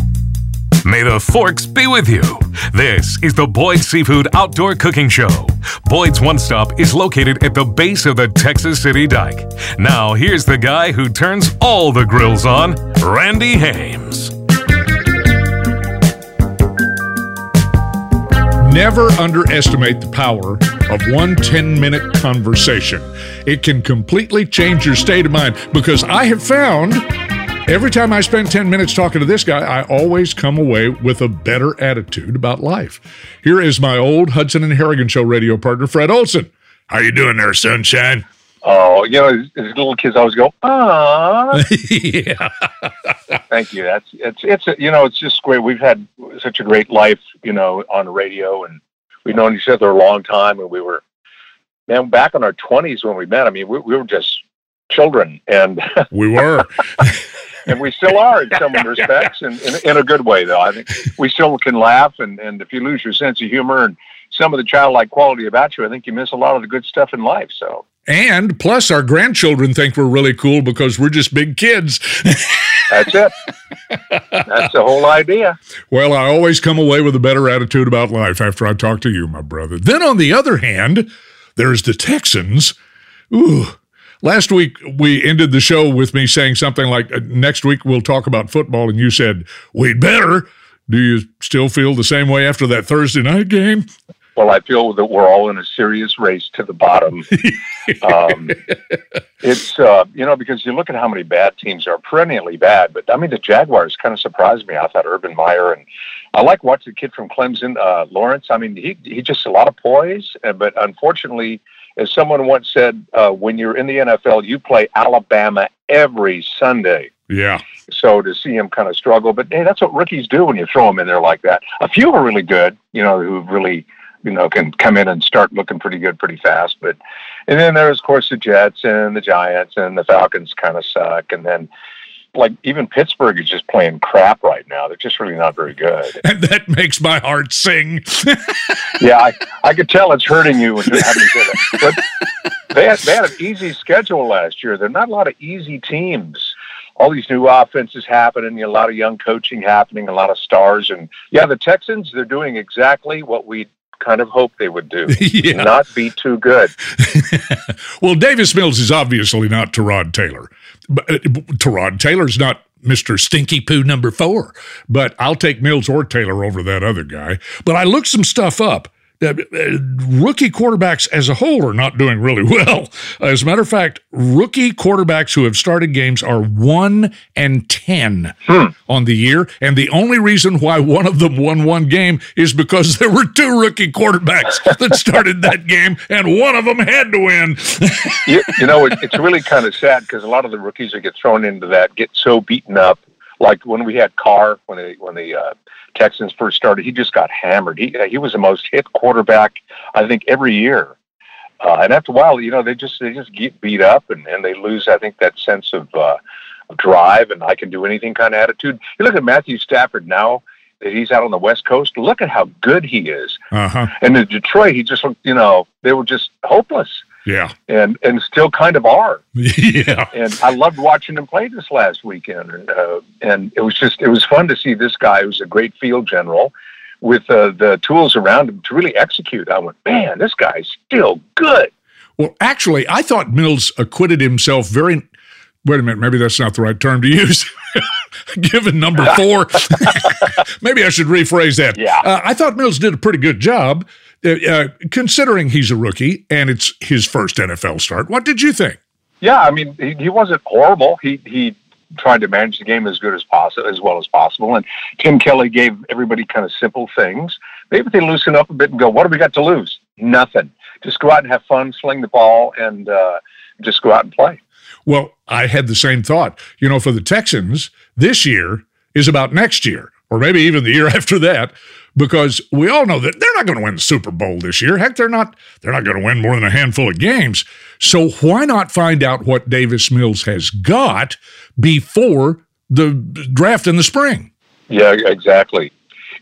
May the forks be with you. This is the Boyd Seafood Outdoor Cooking Show. Boyd's One Stop is located at the base of the Texas City Dike. Now, here's the guy who turns all the grills on, Randy Hames. Never underestimate the power of one 10 minute conversation. It can completely change your state of mind because I have found every time I spend 10 minutes talking to this guy, I always come away with a better attitude about life. Here is my old Hudson and Harrigan show radio partner, Fred Olson. How you doing there, sunshine? Oh, you know, as, as little kids always go, ah. yeah. Thank you. That's it's it's a, you know it's just great. We've had such a great life, you know, on the radio, and we've known each other a long time, and we were man back in our twenties when we met. I mean, we, we were just children, and We were. and we still are in some respects, and in, in a good way though. I think we still can laugh, and and if you lose your sense of humor and some of the childlike quality about you, I think you miss a lot of the good stuff in life. So and plus, our grandchildren think we're really cool because we're just big kids. that's it. That's the whole idea. Well, I always come away with a better attitude about life after I talk to you, my brother. Then, on the other hand, there's the Texans. Ooh, Last week, we ended the show with me saying something like, uh, next week we'll talk about football. And you said, we'd better. Do you still feel the same way after that Thursday night game? Well, I feel that we're all in a serious race to the bottom. um, it's, uh, you know, because you look at how many bad teams are perennially bad. But I mean, the Jaguars kind of surprised me. I thought Urban Meyer and I like watching the kid from Clemson, uh, Lawrence. I mean, he, he just a lot of poise. uh, But unfortunately, as someone once said, uh, when you're in the NFL, you play Alabama every Sunday. Yeah. So to see him kind of struggle, but hey, that's what rookies do when you throw them in there like that. A few are really good, you know, who really, you know, can come in and start looking pretty good pretty fast. But and then there's of course the Jets and the Giants and the Falcons kind of suck, and then like even Pittsburgh is just playing crap right now. They're just really not very good. And that makes my heart sing. yeah, I, I could tell it's hurting you when you're having said that. But they had, they had an easy schedule last year. There are not a lot of easy teams. All these new offenses happening, a lot of young coaching happening, a lot of stars, and yeah, the Texans they're doing exactly what we kind of hope they would do. Yeah. Not be too good. well, Davis Mills is obviously not Tyrod Taylor. But uh, Tyrod Taylor's not Mr. Stinky Poo number four. But I'll take Mills or Taylor over that other guy. But I looked some stuff up. Uh, rookie quarterbacks as a whole are not doing really well. As a matter of fact, rookie quarterbacks who have started games are one and 10 on the year. And the only reason why one of them won one game is because there were two rookie quarterbacks that started that game, and one of them had to win. you, you know, it, it's really kind of sad because a lot of the rookies that get thrown into that get so beaten up. Like when we had Carr, when they when they, uh, Texans first started, he just got hammered. He he was the most hit quarterback I think every year. Uh, and after a while, you know, they just they just get beat up and, and they lose. I think that sense of, uh, drive and I can do anything kind of attitude. You look at Matthew Stafford now that he's out on the West Coast. Look at how good he is. Uh-huh. And in Detroit, he just looked. You know, they were just hopeless Yeah. and and still kind of are. yeah. And I loved watching him play this last weekend. And, uh, and it was just it was fun to see this guy who's a great field general with uh, the tools around him to really execute. I went, man, this guy's still good. Well, actually, I thought Mills acquitted himself very. Wait a minute, maybe that's not the right term to use. Given number four, maybe I should rephrase that. Yeah. Uh, I thought Mills did a pretty good job, uh, uh, considering he's a rookie and it's his first NFL start. What did you think? Yeah, I mean, he, he wasn't horrible. He he tried to manage the game as good as possible, as well as possible. And Tim Kelly gave everybody kind of simple things. Maybe they loosen up a bit and go, "What do we got to lose? Nothing. Just go out and have fun, sling the ball, and uh, just go out and play." Well, I had the same thought. You know, for the Texans, this year is about next year, or maybe even the year after that, because we all know that they're not going to win the Super Bowl this year. Heck, they're not. They're not going to win more than a handful of games. So why not find out what Davis Mills has got before the draft in the spring? Yeah, exactly.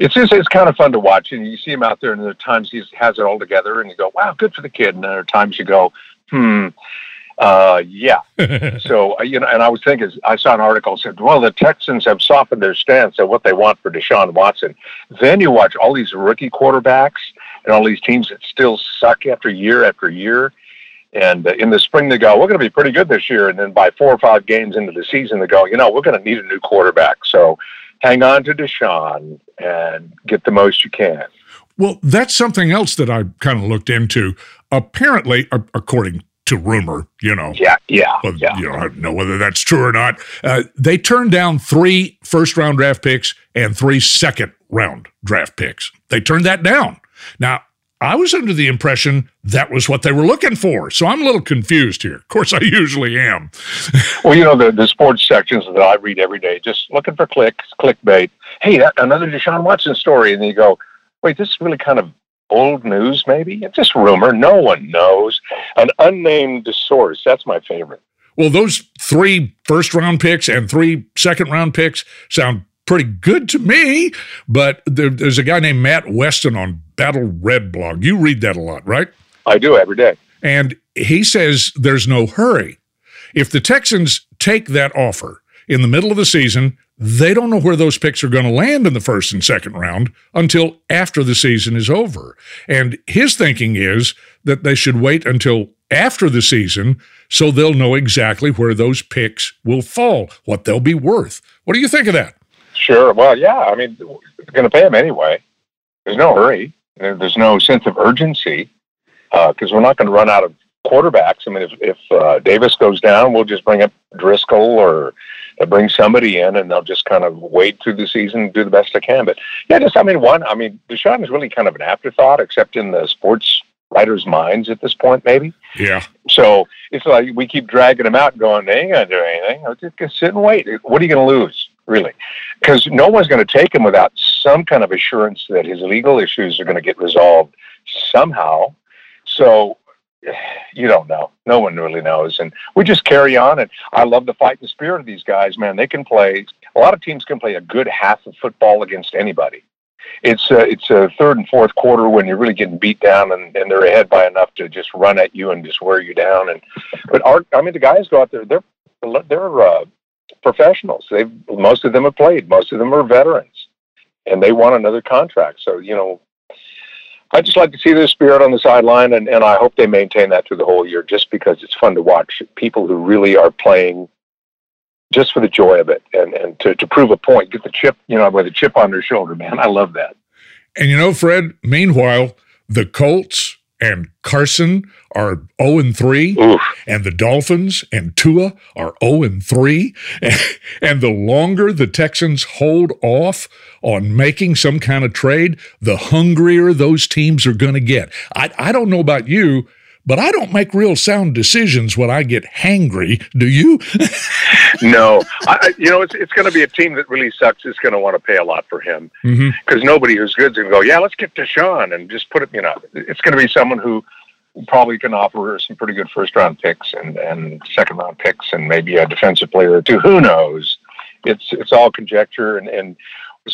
It's just it's kind of fun to watch, and you see him out there, and there are times he has it all together, and you go, "Wow, good for the kid," and there are times you go, "Hmm." Uh, yeah. so uh, you know, and I was thinking, I saw an article said, well, the Texans have softened their stance on what they want for Deshaun Watson. Then you watch all these rookie quarterbacks and all these teams that still suck after year after year. And uh, in the spring, they go, we're going to be pretty good this year. And then by four or five games into the season, they go, you know, we're going to need a new quarterback. So hang on to Deshaun and get the most you can. Well, that's something else that I kind of looked into. Apparently, according to rumor, you know, Yeah, yeah, but yeah. you know, I don't know whether that's true or not. Uh, they turned down three first round draft picks and three second round draft picks. They turned that down. Now, I was under the impression that was what they were looking for. So I'm a little confused here. Of course, I usually am. Well, you know, the, the sports sections that I read every day, just looking for clicks, clickbait. Hey, that, another Deshaun Watson story. And then you go, wait, this is really kind of old news, maybe? It's just rumor. No one knows. An unnamed source. That's my favorite. Well, those three first round picks and three second round picks sound pretty good to me. But there, there's a guy named Matt Weston on Battle Red blog. You read that a lot, right? I do every day. And he says there's no hurry. If the Texans take that offer in the middle of the season, they don't know where those picks are going to land in the first and second round until after the season is over. And his thinking is that they should wait until after the season so they'll know exactly where those picks will fall, what they'll be worth. What do you think of that? Sure. Well, yeah. I mean, we're going to pay them anyway. There's no hurry. There's no sense of urgency because uh, we're not going to run out of quarterbacks. I mean, if, if uh, Davis goes down, we'll just bring up Driskel or uh, bring somebody in, and they'll just kind of wait through the season and do the best they can. But yeah, just I mean, one, I mean, Deshaun is really kind of an afterthought, except in the sports writers' minds at this point, maybe. Yeah. So it's like we keep dragging him out, going, "They ain't gonna do anything. I'll just sit and wait. What are you going to lose, really? Because no one's going to take him without some kind of assurance that his legal issues are going to get resolved somehow. So you don't know. No one really knows. And we just carry on. And I love the fight the spirit of these guys, man. They can play. A lot of teams can play a good half of football against anybody. It's a, it's a third and fourth quarter when you're really getting beat down and, and they're ahead by enough to just run at you and just wear you down. And but our, I mean, the guys go out there. They're they're uh, professionals. They've most of them have played. Most of them are veterans, and they want another contract. So you know, I just like to see their spirit on the sideline, and, and I hope they maintain that through the whole year just because it's fun to watch people who really are playing just for the joy of it and, and to, to prove a point, get the chip, you know, with a chip on their shoulder, man. I love that. And you know, Fred, meanwhile, the Colts and Carson are 0 and 3, Oof. and the Dolphins and Tua are 0 and 3. And the longer the Texans hold off on making some kind of trade, the hungrier those teams are going to get. I, I don't know about you, but I don't make real sound decisions when I get hangry. Do you? no, I, you know it's it's going to be a team that really sucks. Is going to want to pay a lot for him because mm-hmm. nobody who's good is going to go. Yeah, let's get Deshaun and just put it. You know, it's going to be someone who probably can offer some pretty good first round picks and and second round picks and maybe a defensive player or two. Who knows? It's it's all conjecture and and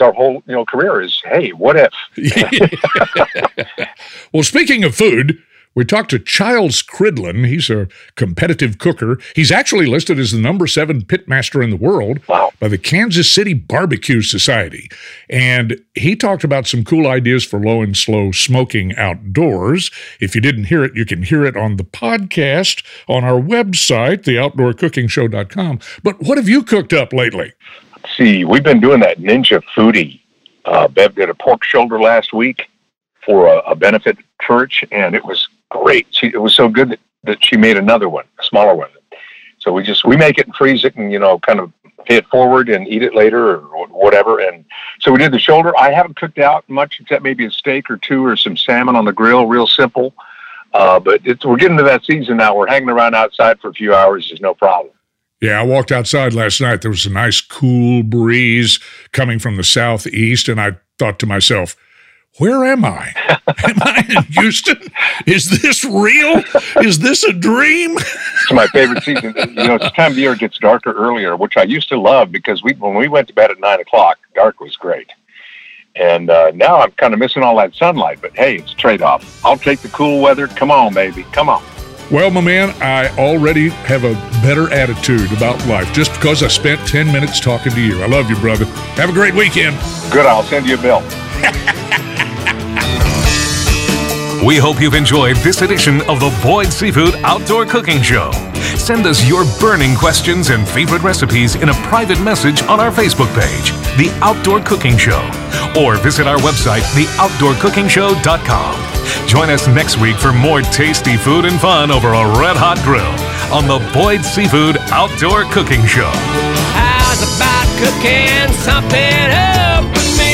our whole you know career is hey what if well speaking of food we talked to Chiles Cridlin. He's a competitive cooker. He's actually listed as the number seven pitmaster in the world wow. by the Kansas City Barbecue Society. And he talked about some cool ideas for low and slow smoking outdoors. If you didn't hear it, you can hear it on the podcast on our website, theoutdoorcookingshow.com. But what have you cooked up lately? see, we've been doing that Ninja Foodi. Uh, Bev did a pork shoulder last week for a, a benefit church, and it was great. She, it was so good that, that she made another one, a smaller one. So we just we make it and freeze it, and you know, kind of pay it forward and eat it later or whatever. And so we did the shoulder. I haven't cooked out much except maybe a steak or two or some salmon on the grill, real simple. Uh, but we're getting to that season now. We're hanging around outside for a few hours is no problem. Yeah, I walked outside last night. There was a nice cool breeze coming from the southeast, and I thought to myself, where am I? am I in Houston? Is this real? Is this a dream? it's my favorite season. You know, it's time of year it gets darker earlier, which I used to love because we when we went to bed at nine o'clock, dark was great. And uh, now I'm kind of missing all that sunlight. But hey, it's a trade off. I'll take the cool weather. Come on, baby. Come on. Well, my man, I already have a better attitude about life just because I spent 10 minutes talking to you. I love you, brother. Have a great weekend. Good. I'll send you a bill. We hope you've enjoyed this edition of the Boyd Seafood Outdoor Cooking Show. Send us your burning questions and favorite recipes in a private message on our Facebook page, The Outdoor Cooking Show, or visit our website, theoutdoorcookingshow.com. Join us next week for more tasty food and fun over a red hot grill on the Boyd Seafood Outdoor Cooking Show. How's about cooking something up with me?